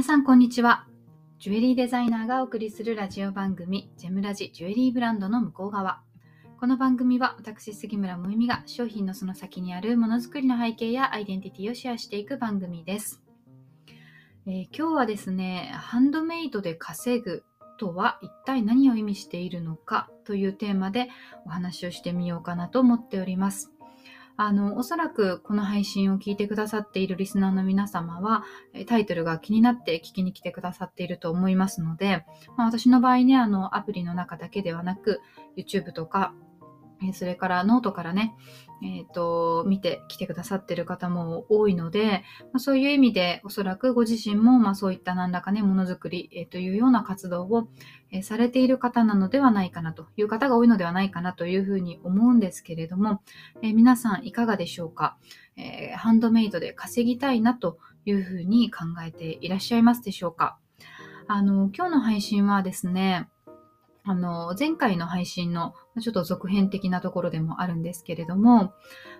皆さんこんにちは。ジュエリーデザイナーがお送りするラジオ番組、ジェムラジジュエリーブランドの向こう側。この番組は私、杉村萌実が商品のその先にあるものづくりの背景やアイデンティティをシェアしていく番組です。えー、今日はですね、ハンドメイドで稼ぐとは一体何を意味しているのかというテーマでお話をしてみようかなと思っております。あの、おそらくこの配信を聞いてくださっているリスナーの皆様は、タイトルが気になって聞きに来てくださっていると思いますので、まあ、私の場合ね、あの、アプリの中だけではなく、YouTube とかえそれからノートからね、えっ、ー、と、見てきてくださってる方も多いので、まあ、そういう意味でおそらくご自身も、まあ、そういった何らかね、ものづくり、えー、というような活動を、え、されている方なのではないかなという方が多いのではないかなというふうに思うんですけれども、え皆さんいかがでしょうか、えハンドメイドで稼ぎたいなというふうに考えていらっしゃいますでしょうか。あの、今日の配信はですね、あの、前回の配信のちょっと続編的なところでもあるんですけれども、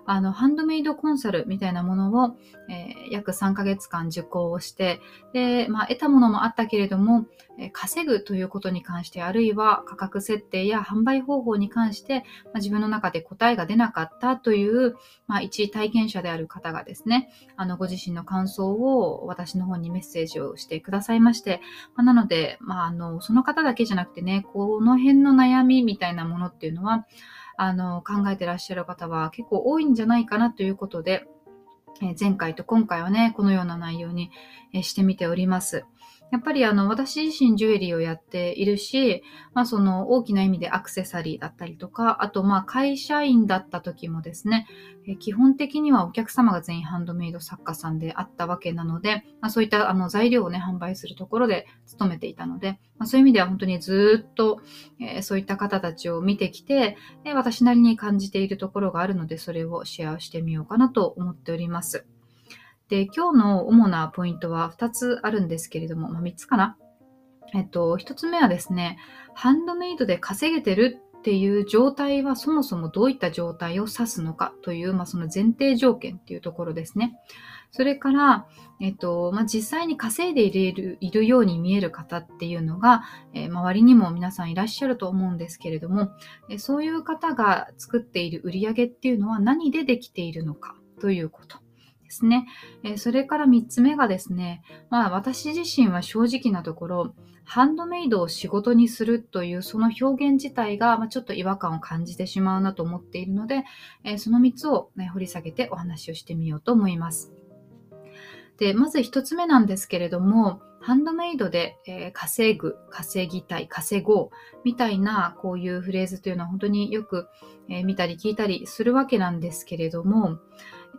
あの、ハンドメイドコンサルみたいなものを、えー、約3ヶ月間受講をして、で、まあ、得たものもあったけれども、えー、稼ぐということに関して、あるいは価格設定や販売方法に関して、まあ、自分の中で答えが出なかったという、まあ、一体験者である方がですね、あの、ご自身の感想を私の方にメッセージをしてくださいまして、まあ、なので、まあ、あの、その方だけじゃなくてね、この辺の悩みみたいなものっていういうのは、あの、考えてらっしゃる方は結構多いんじゃないかなということで、え前回と今回はね、このような内容に、してみております。やっぱりあの、私自身ジュエリーをやっているし、まあその大きな意味でアクセサリーだったりとか、あとまあ会社員だった時もですね、え基本的にはお客様が全員ハンドメイド作家さんであったわけなので、まあそういったあの材料をね、販売するところで勤めていたので、まあそういう意味では本当にずっと、えー、そういった方たちを見てきて、で私なりに感じているところがあるので、それをシェアしてみようかなと思っております。で、今日の主なポイントは2つあるんですけれども、まあ、3つかな。えっと、1つ目はですね、ハンドメイドで稼げてるっていう状態はそもそもどういった状態を指すのかという、まあ、その前提条件っていうところですね。それから、えっと、まあ、実際に稼いでいるいるように見える方っていうのが、えー、周りにも皆さんいらっしゃると思うんですけれども、えそういう方が作っている売り上げっていうのは何でできているのかということ。ですね。えそれから3つ目がですね、まあ私自身は正直なところ、ハンドメイドを仕事にするというその表現自体が、まちょっと違和感を感じてしまうなと思っているので、えその3つを、ね、掘り下げてお話をしてみようと思います。で、まず1つ目なんですけれども、ハンドメイドで、え、稼ぐ、稼ぎたい、稼ごうみたいなこういうフレーズというのは本当によく、え、見たり聞いたりするわけなんですけれども、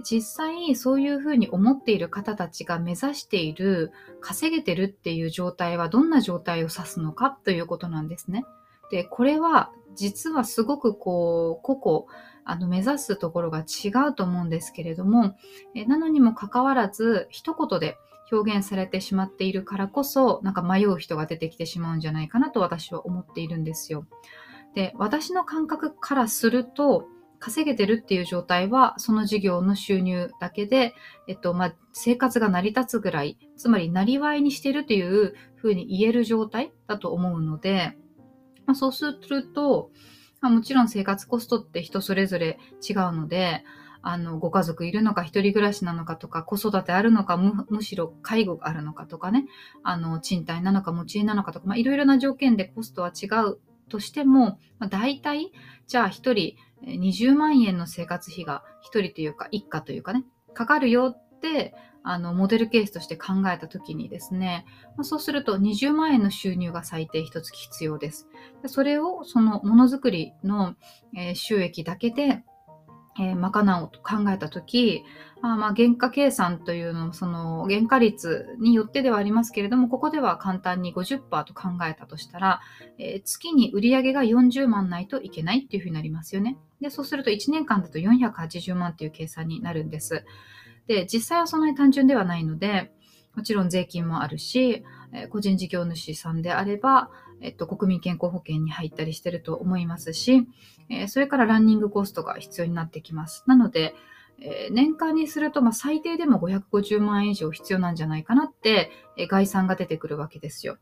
実際そういうふうに思っている方たちが目指している稼げてるっていう状態はどんな状態を指すのかということなんですね。で、これは実はすごくこう、個々、あの目指すところが違うと思うんですけれども、えなのにもかかわらず一言で表現されてしまっているからこそ、なんか迷う人が出てきてしまうんじゃないかなと私は思っているんですよ。で、私の感覚からすると、稼げてるっていう状態は、その事業の収入だけで、えっと、まあ、生活が成り立つぐらい、つまり、なりわいにしてるというふうに言える状態だと思うので、まあ、そうすると、まあ、もちろん生活コストって人それぞれ違うので、あの、ご家族いるのか、一人暮らしなのかとか、子育てあるのか、むむしろ介護があるのかとかね、あの、賃貸なのか、持ち家なのかとか、まあ、いろいろな条件でコストは違うとしても、まあ、大体、じゃあ1人、20万円の生活費が1人というか一家というかね、かかるよって、あの、モデルケースとして考えた時にですね、まあ、そうすると20万円の収入が最低1つ必要です。それをそのものづくりの、収益だけでえー、賄おうと考えた時、あまあ、原価計算というのも、その、原価率によってではありますけれども、ここでは簡単に50%と考えたとしたら、えー、月に売上が40万ないといけないっていうふうになりますよね。で、そうすると1年間だと480万っていう計算になるんです。で、実際はそんなに単純ではないので、もちろん税金もあるし、え、個人事業主さんであれば、えっと、国民健康保険に入ったりしてると思いますし、え、それからランニングコストが必要になってきます。なので、え、年間にすると、まあ、最低でも550万円以上必要なんじゃないかなって、え、概算が出てくるわけですよ。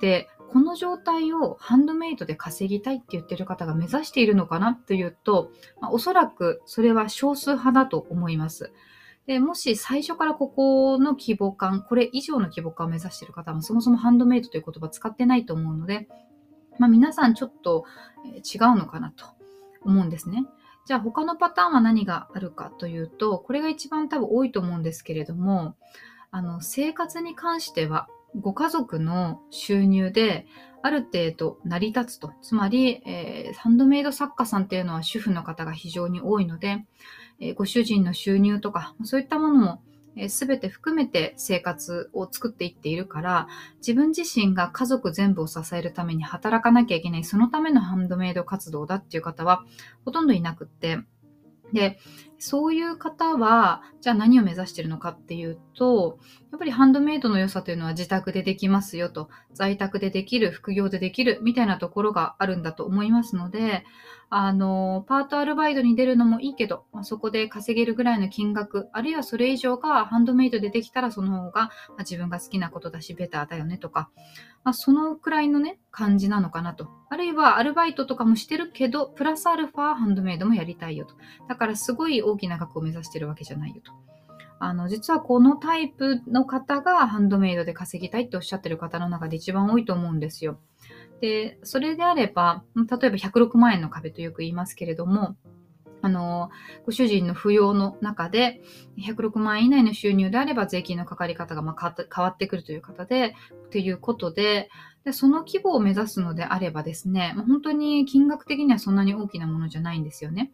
で、この状態をハンドメイドで稼ぎたいって言ってる方が目指しているのかなというと、まあ、おそらくそれは少数派だと思います。でもし最初からここの規模感、これ以上の規模感を目指している方もそもそもハンドメイドという言葉使ってないと思うので、まあ、皆さんちょっと違うのかなと思うんですね。じゃあ他のパターンは何があるかというと、これが一番多分多いと思うんですけれども、あの生活に関してはご家族の収入である程度成り立つと。つまり、えー、ハンドメイド作家さんっていうのは主婦の方が非常に多いので、えー、ご主人の収入とか、そういったものもすべて含めて生活を作っていっているから、自分自身が家族全部を支えるために働かなきゃいけない、そのためのハンドメイド活動だっていう方はほとんどいなくって、で、そういう方は、じゃあ何を目指してるのかっていうと、やっぱりハンドメイドの良さというのは自宅でできますよと、在宅でできる、副業でできるみたいなところがあるんだと思いますので、あの、パートアルバイトに出るのもいいけど、まあ、そこで稼げるぐらいの金額、あるいはそれ以上がハンドメイドでできたらその方が、まあ、自分が好きなことだし、ベターだよねとか、まあ、そのくらいのね、感じなのかなと。あるいはアルバイトとかもしてるけど、プラスアルファハンドメイドもやりたいよと。だからすごい大きな額を目指してるわけじゃないよと。あの、実はこのタイプの方がハンドメイドで稼ぎたいっておっしゃってる方の中で一番多いと思うんですよ。で、それであれば、例えば106万円の壁とよく言いますけれども、あの、ご主人の扶養の中で、106万円以内の収入であれば税金のかかり方がま変わってくるという方で、ということでで、その規模を目指すのであればですね、本当に金額的にはそんなに大きなものじゃないんですよね。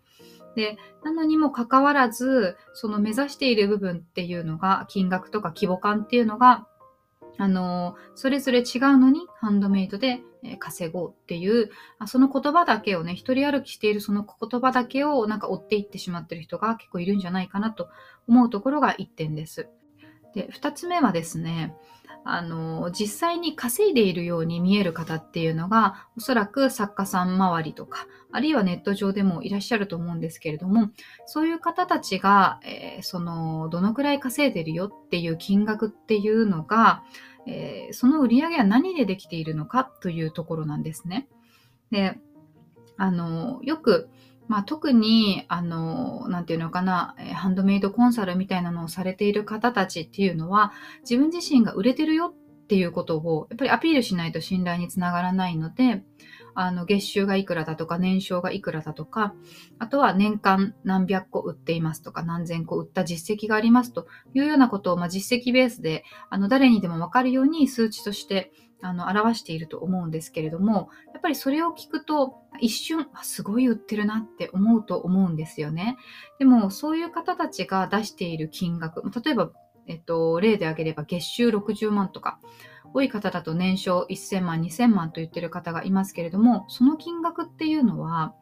で、なのにもかかわらず、その目指している部分っていうのが、金額とか規模感っていうのが、あの、それぞれ違うのにハンドメイドで稼ごうっていう、その言葉だけをね、一人歩きしているその言葉だけをなんか追っていってしまってる人が結構いるんじゃないかなと思うところが一点です。で、二つ目はですね、あの、実際に稼いでいるように見える方っていうのが、おそらく作家さん周りとか、あるいはネット上でもいらっしゃると思うんですけれども、そういう方たちが、えー、その、どのくらい稼いでるよっていう金額っていうのが、えー、その売り上げは何でできているのかというところなんですね。で、あの、よく、まあ、特に、あの、なんていうのかな、ハンドメイドコンサルみたいなのをされている方たちっていうのは、自分自身が売れてるよっていうことを、やっぱりアピールしないと信頼につながらないので、あの、月収がいくらだとか、年商がいくらだとか、あとは年間何百個売っていますとか、何千個売った実績がありますというようなことを、まあ、実績ベースで、あの、誰にでもわかるように数値としてあの表していると思うんですけれどもやっぱりそれを聞くと一瞬すごい売ってるなって思うと思うんですよね。でもそういう方たちが出している金額例えば、えっと、例で挙げれば月収60万とか多い方だと年商1000万2000万と言ってる方がいますけれどもその金額っていうのは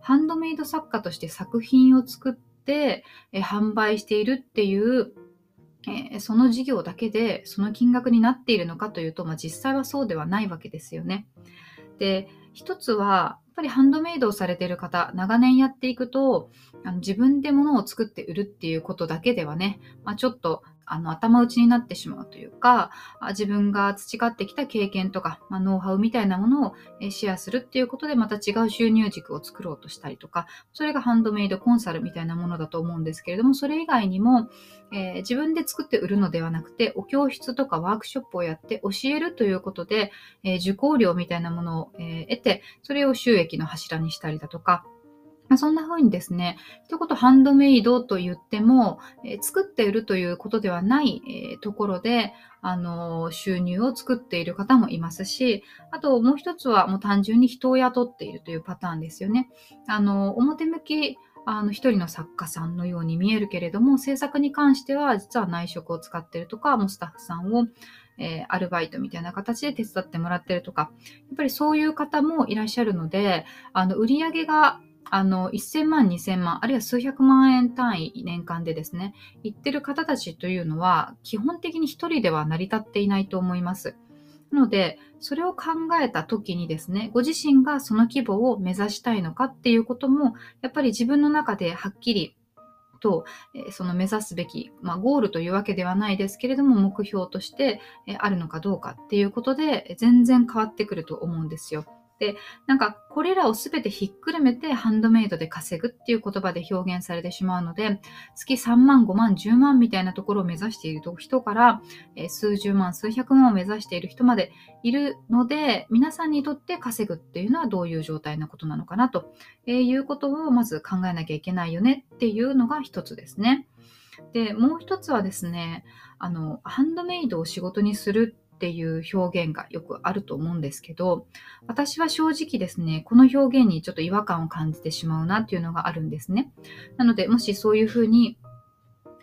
ハンドメイド作家として作品を作ってえ販売しているっていうえー、その事業だけでその金額になっているのかというと、まあ、実際はそうではないわけですよね。で、一つは、やっぱりハンドメイドをされている方、長年やっていくと、あの自分で物を作って売るっていうことだけではね、まあ、ちょっとあの頭打ちになってしまうというか、自分が培ってきた経験とか、まあ、ノウハウみたいなものをシェアするっていうことでまた違う収入軸を作ろうとしたりとか、それがハンドメイドコンサルみたいなものだと思うんですけれども、それ以外にも、えー、自分で作って売るのではなくて、お教室とかワークショップをやって教えるということで、えー、受講料みたいなものを、えー、得て、それを収益の柱にしたりだとか、ま、そんな風にですね、一言ハンドメイドと言っても、えー、作って売るということではない、えー、ところで、あのー、収入を作っている方もいますし、あともう一つはもう単純に人を雇っているというパターンですよね。あの表向き、あの一人の作家さんのように見えるけれども、制作に関しては実は内職を使っているとか、もうスタッフさんをえー、アルバイトみたいな形で手伝ってもらっているとか、やっぱりそういう方もいらっしゃるので、あの、売り上げがあの、1000万、2000万、あるいは数百万円単位年間でですね、言ってる方たちというのは、基本的に一人では成り立っていないと思います。なので、それを考えた時にですね、ご自身がその規模を目指したいのかっていうことも、やっぱり自分の中ではっきりと、その目指すべき、まあ、ゴールというわけではないですけれども目標として、あるのかどうかっていうことで全然変わってくると思うんですよ。で、なんかこれらを全てひっくるめてハンドメイドで稼ぐっていう言葉で表現されてしまうので、月3万、5万、10万みたいなところを目指している人から、え数十万、数百万を目指している人までいるので、皆さんにとって稼ぐっていうのはどういう状態なことなのかなと、えいうことをまず考えなきゃいけないよねっていうのが一つですね。で、もう一つはですね、あの、ハンドメイドを仕事にするっていう表現がよくあると思うんですけど、私は正直ですね、この表現にちょっと違和感を感じてしまうなっていうのがあるんですね。なので、もしそういうふうに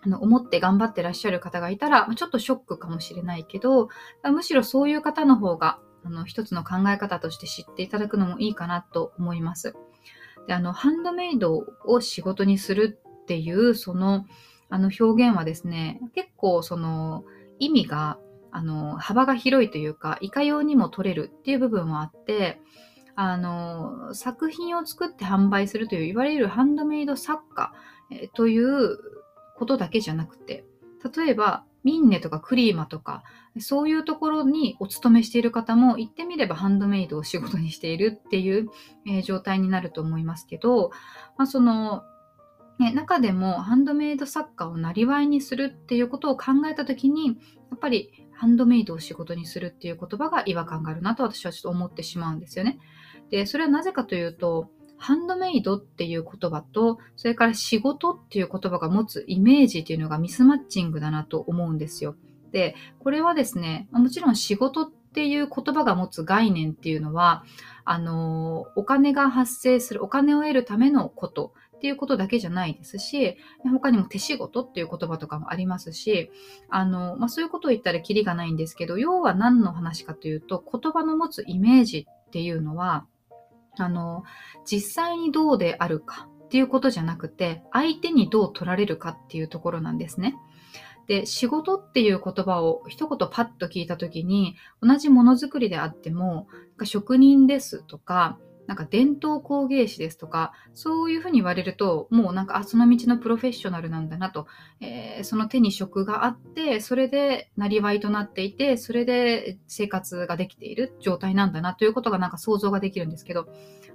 あの思って頑張ってらっしゃる方がいたら、ちょっとショックかもしれないけど、むしろそういう方の方が、あの、一つの考え方として知っていただくのもいいかなと思います。で、あの、ハンドメイドを仕事にするっていう、その、あの表現はですね、結構その意味があの、幅が広いというか、いかようにも取れるっていう部分はあって、あの、作品を作って販売するという、いわゆるハンドメイド作家、えということだけじゃなくて、例えば、ミンネとかクリーマとか、そういうところにお勤めしている方も言ってみればハンドメイドを仕事にしているっていう、えー、状態になると思いますけど、まあ、その、ね、中でもハンドメイド作家をなりにするっていうことを考えたときに、やっぱりハンドメイドを仕事にするっていう言葉が違和感があるなと私はちょっと思ってしまうんですよね。で、それはなぜかというと、ハンドメイドっていう言葉と、それから仕事っていう言葉が持つイメージっていうのがミスマッチングだなと思うんですよ。で、これはですね、もちろん仕事っていう言葉が持つ概念っていうのは、あの、お金が発生する、お金を得るためのことっていうことだけじゃないですし、他にも手仕事っていう言葉とかもありますし、あの、まあ、そういうことを言ったらキリがないんですけど、要は何の話かというと、言葉の持つイメージっていうのは、あの、実際にどうであるかっていうことじゃなくて、相手にどう取られるかっていうところなんですね。で、仕事っていう言葉を一言パッと聞いたときに、同じものづくりであっても、職人ですとか、なんか伝統工芸士ですとか、そういうふうに言われると、もうなんか、あ、その道のプロフェッショナルなんだなと、えー、その手に職があって、それでなりわいとなっていて、それで生活ができている状態なんだなということがなんか想像ができるんですけど、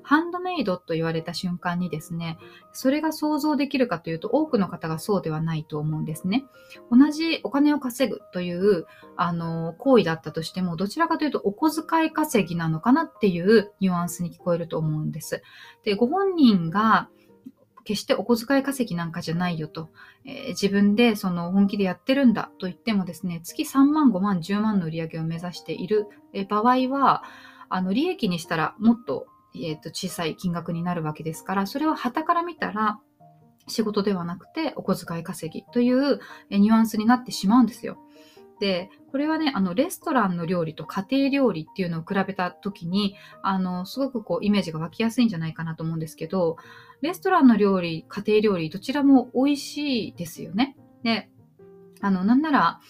ハンドメイドと言われた瞬間にですね、それが想像できるかというと、多くの方がそうではないと思うんですね。同じお金を稼ぐという、あの、行為だったとしても、どちらかというと、お小遣い稼ぎなのかなっていうニュアンスに聞こえるると思うんです。で、ご本人が、決してお小遣い稼ぎなんかじゃないよと、えー、自分でその本気でやってるんだと言ってもですね、月3万、5万、10万の売り上げを目指している場合は、あの利益にしたらもっとえー、と小さい金額になるわけですから、それは旗から見たら仕事ではなくてお小遣い稼ぎというニュアンスになってしまうんですよ。で、これはね、あの、レストランの料理と家庭料理っていうのを比べた時に、あの、すごくこう、イメージが湧きやすいんじゃないかなと思うんですけど、レストランの料理、家庭料理、どちらも美味しいですよね。で、あの、なんなら、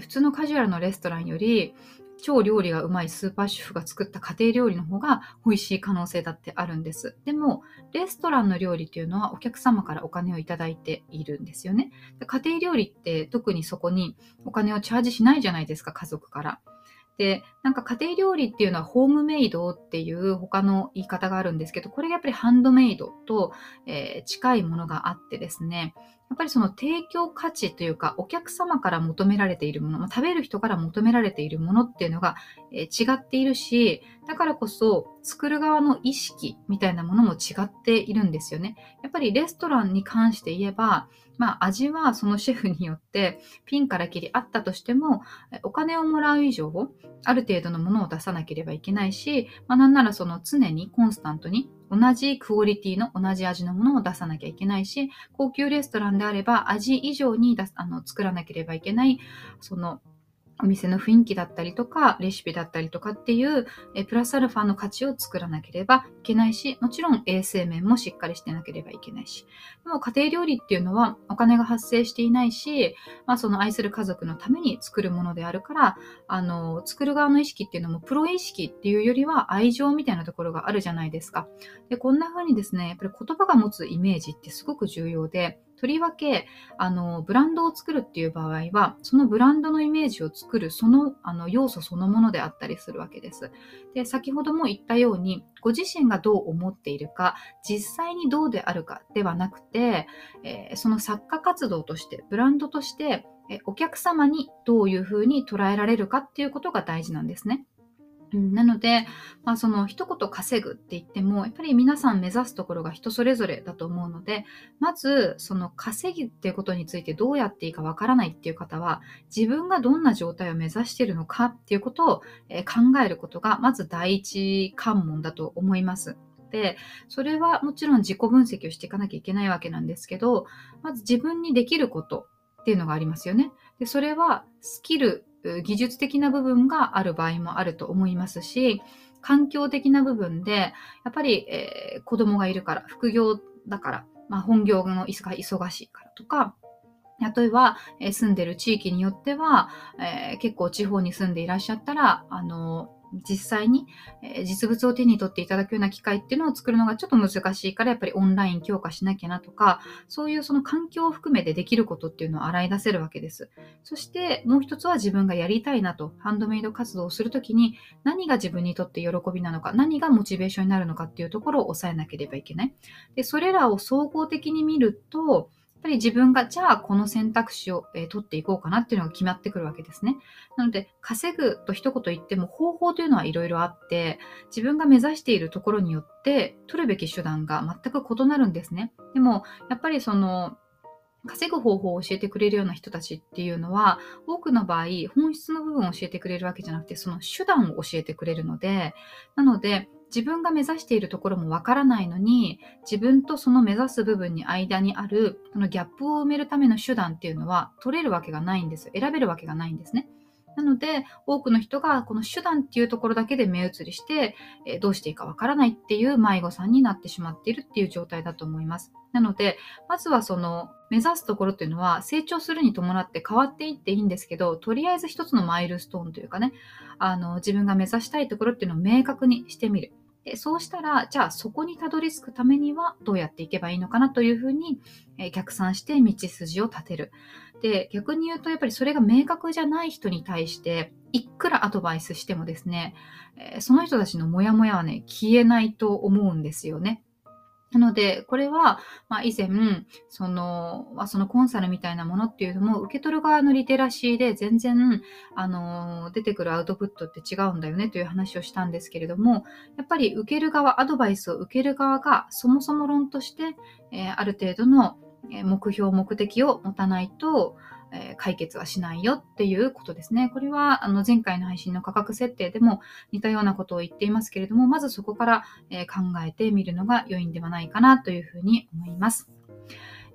普通のカジュアルのレストランより、超料理がうまいスーパー主婦が作った家庭料理の方が美味しい可能性だってあるんです。でも、レストランの料理っていうのはお客様からお金をいただいているんですよね。家庭料理って特にそこにお金をチャージしないじゃないですか、家族から。で、なんか家庭料理っていうのはホームメイドっていう他の言い方があるんですけど、これがやっぱりハンドメイドと、えー、近いものがあってですね、やっぱりその提供価値というか、お客様から求められているもの、ま、食べる人から求められているものっていうのが、え、違っているし、だからこそ作る側の意識みたいなものも違っているんですよね。やっぱりレストランに関して言えば、まあ味はそのシェフによってピンからキリあったとしても、お金をもらう以上、ある程度のものを出さなければいけないし、まあなんならその常にコンスタントに同じクオリティの同じ味のものを出さなきゃいけないし、高級レストランであれば味以上に出すあの作らなければいけない、そのお店の雰囲気だったりとか、レシピだったりとかっていう、えプラスアルファの価値を作らなければいけないし、もちろん衛生面もしっかりしてなければいけないし。でも家庭料理っていうのはお金が発生していないし、まあその愛する家族のために作るものであるから、あの、作る側の意識っていうのもプロ意識っていうよりは愛情みたいなところがあるじゃないですか。で、こんな風にですね、やっぱり言葉が持つイメージってすごく重要で、とりわけ、あの、ブランドを作るっていう場合は、そのブランドのイメージを作るその、あの、要素そのものであったりするわけです。で、先ほども言ったように、ご自身がどう思っているか、実際にどうであるかではなくて、えー、その作家活動として、ブランドとして、お客様にどういうふうに捉えられるかっていうことが大事なんですね。うん、なので、まあ、その一言稼ぐって言っても、やっぱり皆さん目指すところが人それぞれだと思うので、まず、その稼ぎっていうことについてどうやっていいかわからないっていう方は、自分がどんな状態を目指しているのかっていうことを、え考えることが、まず第一関門だと思います。で、それはもちろん自己分析をしていかなきゃいけないわけなんですけど、まず自分にできることっていうのがありますよね。で、それはスキル技術的な部分がある場合もあると思いますし、環境的な部分で、やっぱり、えー、子供がいるから、副業だから、まあ、本業の忙しいからとか、例えば、え、住んでる地域によっては、えー、結構地方に住んでいらっしゃったら、あの実際に、え実物を手に取っていただくような機会っていうのを作るのがちょっと難しいから、やっぱりオンライン強化しなきゃなとか、そういうその環境を含めてできることっていうのを洗い出せるわけです。そしてもう一つは自分がやりたいなと、ハンドメイド活動をするときに何が自分にとって喜びなのか、何がモチベーションになるのかっていうところを抑えなければいけない。で、それらを総合的に見ると、っぱり自分が、じゃあこの選択肢を、えー、取っていこうかなっていうのが決まってくるわけですね。なので、稼ぐと一言言っても方法というのはいろいろあって、自分が目指しているところによって取るべき手段が全く異なるんですね。でも、やっぱりその、稼ぐ方法を教えてくれるような人たちっていうのは、多くの場合、本質の部分を教えてくれるわけじゃなくて、その手段を教えてくれるので、なので、自分が目指しているところもわからないのに、自分とその目指す部分に間にある、そのギャップを埋めるための手段っていうのは取れるわけがないんです。選べるわけがないんですね。なので、多くの人がこの手段っていうところだけで目移りして、えどうしていいかわからないっていう迷子さんになってしまっているっていう状態だと思います。なので、まずはその目指すところっていうのは成長するに伴って変わっていっていいんですけど、とりあえず一つのマイルストーンというかね、あの、自分が目指したいところっていうのを明確にしてみる。でそうしたら、じゃあそこにたどり着くためにはどうやっていけばいいのかなというふうに、えー、逆算して道筋を立てる。で、逆に言うとやっぱりそれが明確じゃない人に対して、いくらアドバイスしてもですね、えー、その人たちのモヤモヤはね、消えないと思うんですよね。なので、これは、まあ、以前、その、まあ、そのコンサルみたいなものっていうのも、受け取る側のリテラシーで全然、あの、出てくるアウトプットって違うんだよねという話をしたんですけれども、やっぱり受ける側、アドバイスを受ける側が、そもそも論として、えー、ある程度の目標、目的を持たないと、え、解決はしないよっていうことですね。これはあの前回の配信の価格設定でも似たようなことを言っていますけれども、まずそこから、え、考えてみるのが良いんではないかなというふうに思います。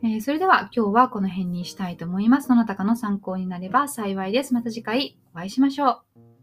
え、それでは今日はこの辺にしたいと思います。どなたかの参考になれば幸いです。また次回お会いしましょう。